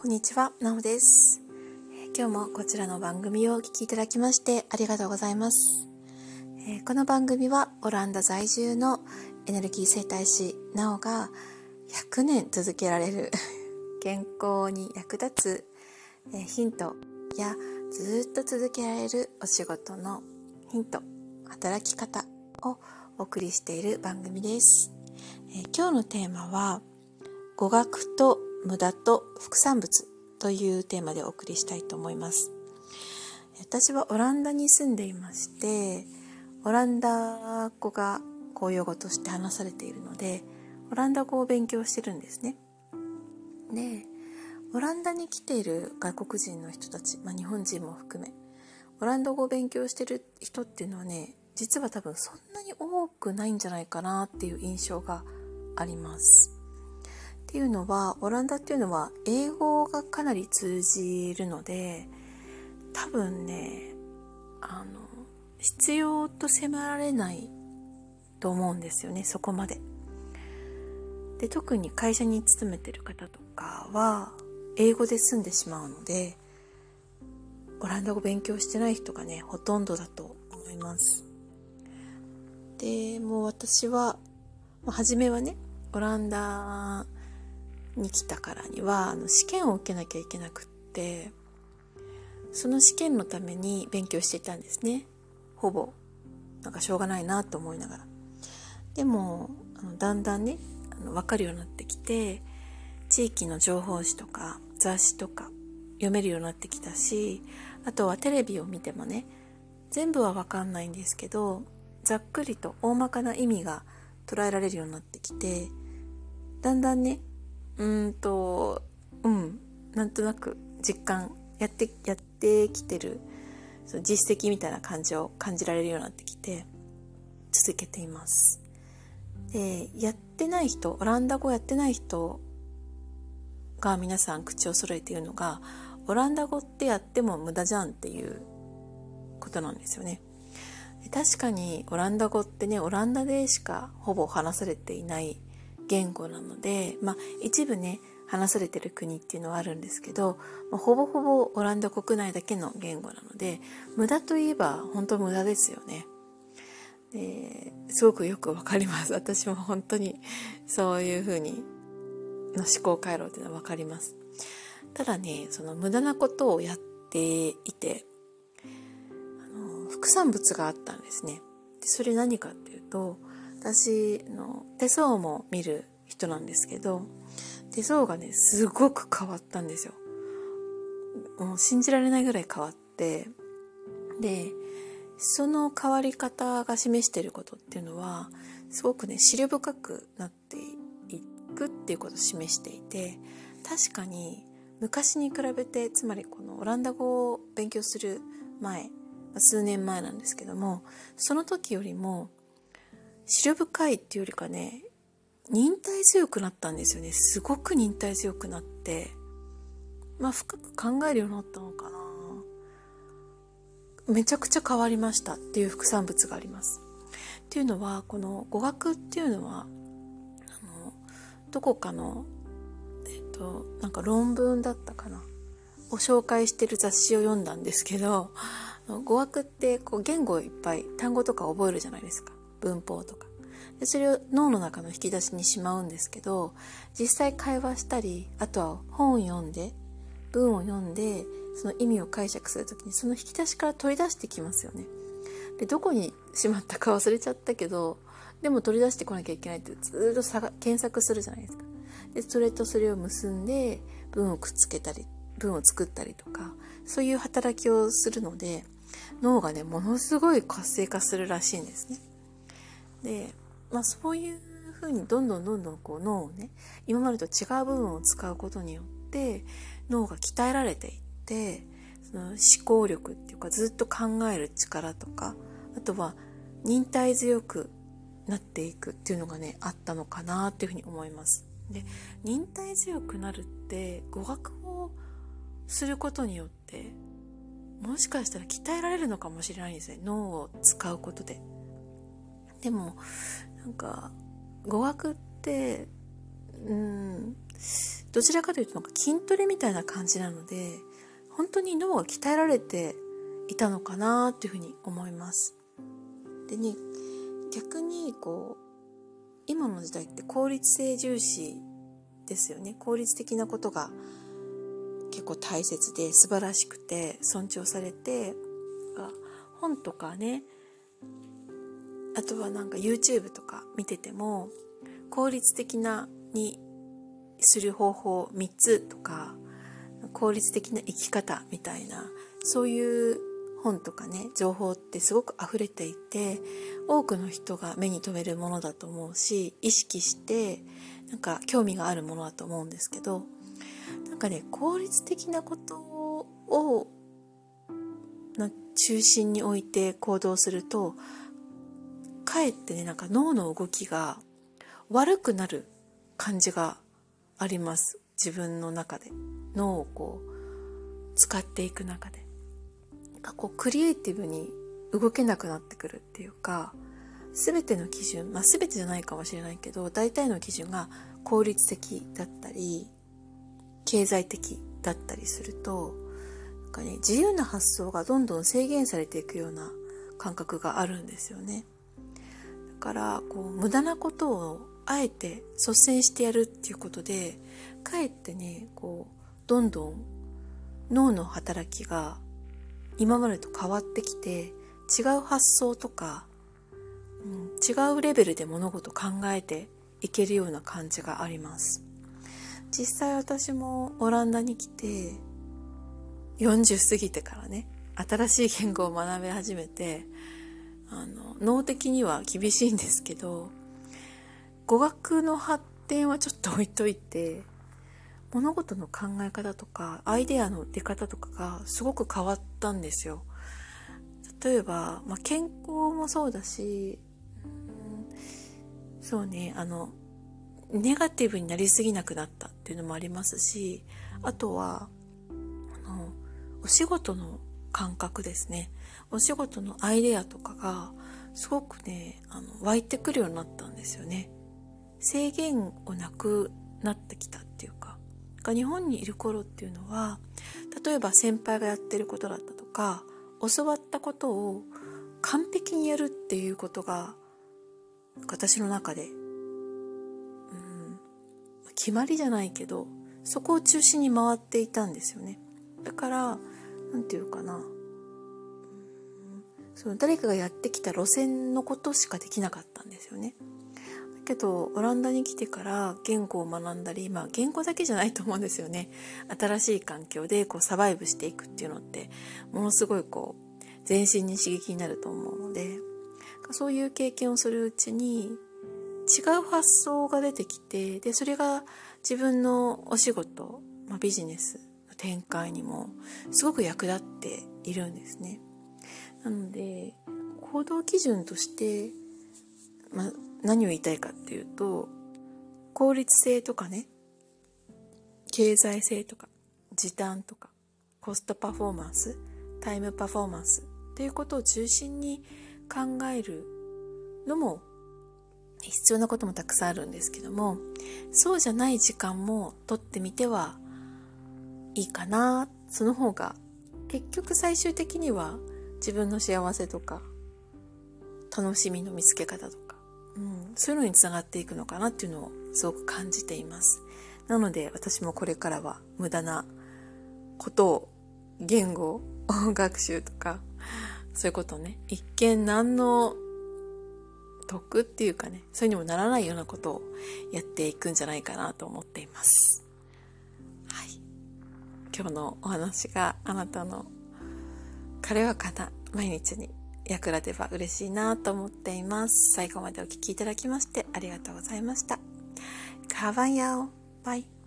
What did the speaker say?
こんにちは、なおです。今日もこちらの番組をお聴きいただきましてありがとうございます。この番組はオランダ在住のエネルギー生態師なおが100年続けられる 健康に役立つヒントやずっと続けられるお仕事のヒント、働き方をお送りしている番組です。今日のテーマは語学と無駄と副産物というテーマでお送りしたいと思います。私はオランダに住んでいまして、オランダ語が公用語として話されているので、オランダ語を勉強してるんですね。で、オランダに来ている外国人の人たち、まあ、日本人も含め、オランダ語を勉強してる人っていうのはね、実は多分そんなに多くないんじゃないかなっていう印象があります。っていうのはオランダっていうのは英語がかなり通じるので多分ねあの必要と迫られないと思うんですよねそこまで。で特に会社に勤めてる方とかは英語で済んでしまうのでオランダ語勉強してない人がねほとんどだと思います。でもう私は初めはねオランダに来たからにはあの試験を受けなきゃいけなくってその試験のために勉強していたんですね。ほぼ。なんかしょうがないなと思いながら。でもあのだんだんねあの分かるようになってきて地域の情報誌とか雑誌とか読めるようになってきたしあとはテレビを見てもね全部は分かんないんですけどざっくりと大まかな意味が捉えられるようになってきてだんだんねうんとうん。なんとなく実感やってやってきてるその実績みたいな感じを感じられるようになってきて続けています。でやってない人オランダ語やってない人が皆さん口を揃えて言うのがオランダ語ってやっても無駄じゃんっていうことなんですよね。確かにオランダ語ってねオランダでしかほぼ話されていない言語なので、まあ、一部ね話されてる国っていうのはあるんですけど、まあ、ほぼほぼオランダ国内だけの言語なので無駄といえば本当無駄ですよね。ですごくよくわかります。私も本当にそういうふうにの思考回路っていうのはわかります。ただね、その無駄なことをやっていて、あの副産物があったんですね。でそれ何かっていうと、私の手相も見る人なんですけど手相がねすごく変わったんですよ。もう信じられないぐらい変わってでその変わり方が示していることっていうのはすごくね思慮深くなっていくっていうことを示していて確かに昔に比べてつまりこのオランダ語を勉強する前数年前なんですけどもその時よりも思慮深いっていうよりかね忍耐強くなったんですよね。すごく忍耐強くなって。まあ深く考えるようになったのかな。めちゃくちゃ変わりましたっていう副産物があります。っていうのはこの語学っていうのはあのどこかのえっとなんか論文だったかな。を紹介してる雑誌を読んだんですけど語学ってこう言語をいっぱい単語とか覚えるじゃないですか。文法とか。でそれを脳の中の引き出しにしまうんですけど実際会話したりあとは本を読んで文を読んでその意味を解釈する時にその引き出しから取り出してきますよね。でどこにしまったか忘れちゃったけどでも取り出してこなきゃいけないってずっと探検索するじゃないですか。でそれとそれを結んで文をくっつけたり文を作ったりとかそういう働きをするので脳がねものすごい活性化するらしいんですね。で、まあ、そういうふうにどんどんどんどんこう脳をね今までと違う部分を使うことによって脳が鍛えられていってその思考力っていうかずっと考える力とかあとは忍耐強くなっていくっていうのがねあったのかなっていうふうに思います。で忍耐強くなるって語学をすることによってもしかしたら鍛えられるのかもしれないんですね脳を使うことで。でもなんか語学ってうんどちらかというとなんか筋トレみたいな感じなので本当に脳が鍛えられていたのかなっていうふうに思います。でね逆にこう今の時代って効率性重視ですよね効率的なことが結構大切で素晴らしくて尊重されて本とかねあとはなんか YouTube とか見てても効率的なにする方法3つとか効率的な生き方みたいなそういう本とかね情報ってすごく溢れていて多くの人が目に留めるものだと思うし意識してなんか興味があるものだと思うんですけどなんかね効率的なことを中心に置いて行動するとかえってねなんか脳の動きが悪くなる感じがあります。自分の中で。脳をこう使っていく中で。かこうクリエイティブに動けなくなってくるっていうか全ての基準まあ全てじゃないかもしれないけど大体の基準が効率的だったり経済的だったりするとなんか、ね、自由な発想がどんどん制限されていくような感覚があるんですよね。からこう無駄なことをあえて率先してやるっていうことでかえってねこうどんどん脳の働きが今までと変わってきて違う発想とか、うん、違うレベルで物事考えていけるような感じがあります。実際私もオランダに来て40過ぎてからね新しい言語を学び始めてあの脳的には厳しいんですけど語学の発展はちょっと置いといて物事の考え方とかアイデアの出方とかがすごく変わったんですよ。例えば、まあ、健康もそうだし、うん、そうねあのネガティブになりすぎなくなったっていうのもありますしあとはあのお仕事の感覚ですね。お仕事のアイデアとかがすごくねあの湧いてくるようになったんですよね。制限をなくなってきたっていうか。が日本にいる頃っていうのは例えば先輩がやってることだったとか教わったことを完璧にやるっていうことが私の中で、うん、決まりじゃないけどそこを中心に回っていたんですよね。だから何て言うかな。その誰かがやってきた路線のことしかできなかったんですよね。けどオランダに来てから言語を学んだり、まあ、言語だけじゃないと思うんですよね。新しい環境でこうサバイブしていくっていうのってものすごいこう全身に刺激になると思うので。そういう経験をするうちに違う発想が出てきてでそれが自分のお仕事、まあ、ビジネス展開にもすごく役立っているんですね。なので行動基準として、ま、何を言いたいかっていうと効率性とかね経済性とか時短とかコストパフォーマンスタイムパフォーマンスっていうことを中心に考えるのも必要なこともたくさんあるんですけどもそうじゃない時間も取ってみてはいいかなその方が結局最終的には自分の幸せとか楽しみの見つけ方とかうん、そういうのにつながっていくのかなっていうのをすごく感じています。なので私もこれからは無駄なことを言語 学習とかそういうことをね一見何の得っていうかねそういうにもならないようなことをやっていくんじゃないかなと思っています。はい。今日のお話があなたの彼はかな毎日に役立てば嬉しいなと思っています。最後までお聴きいただきましてありがとうございました。カバンヤオバイ。